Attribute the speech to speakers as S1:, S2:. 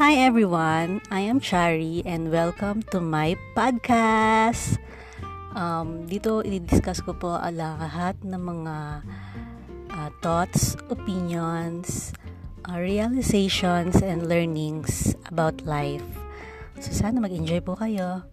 S1: Hi everyone, I am Chari and welcome to my podcast. Um, dito i-discuss ko po ang lahat ng mga uh, thoughts, opinions, uh, realizations, and learnings about life. So sana mag-enjoy po kayo.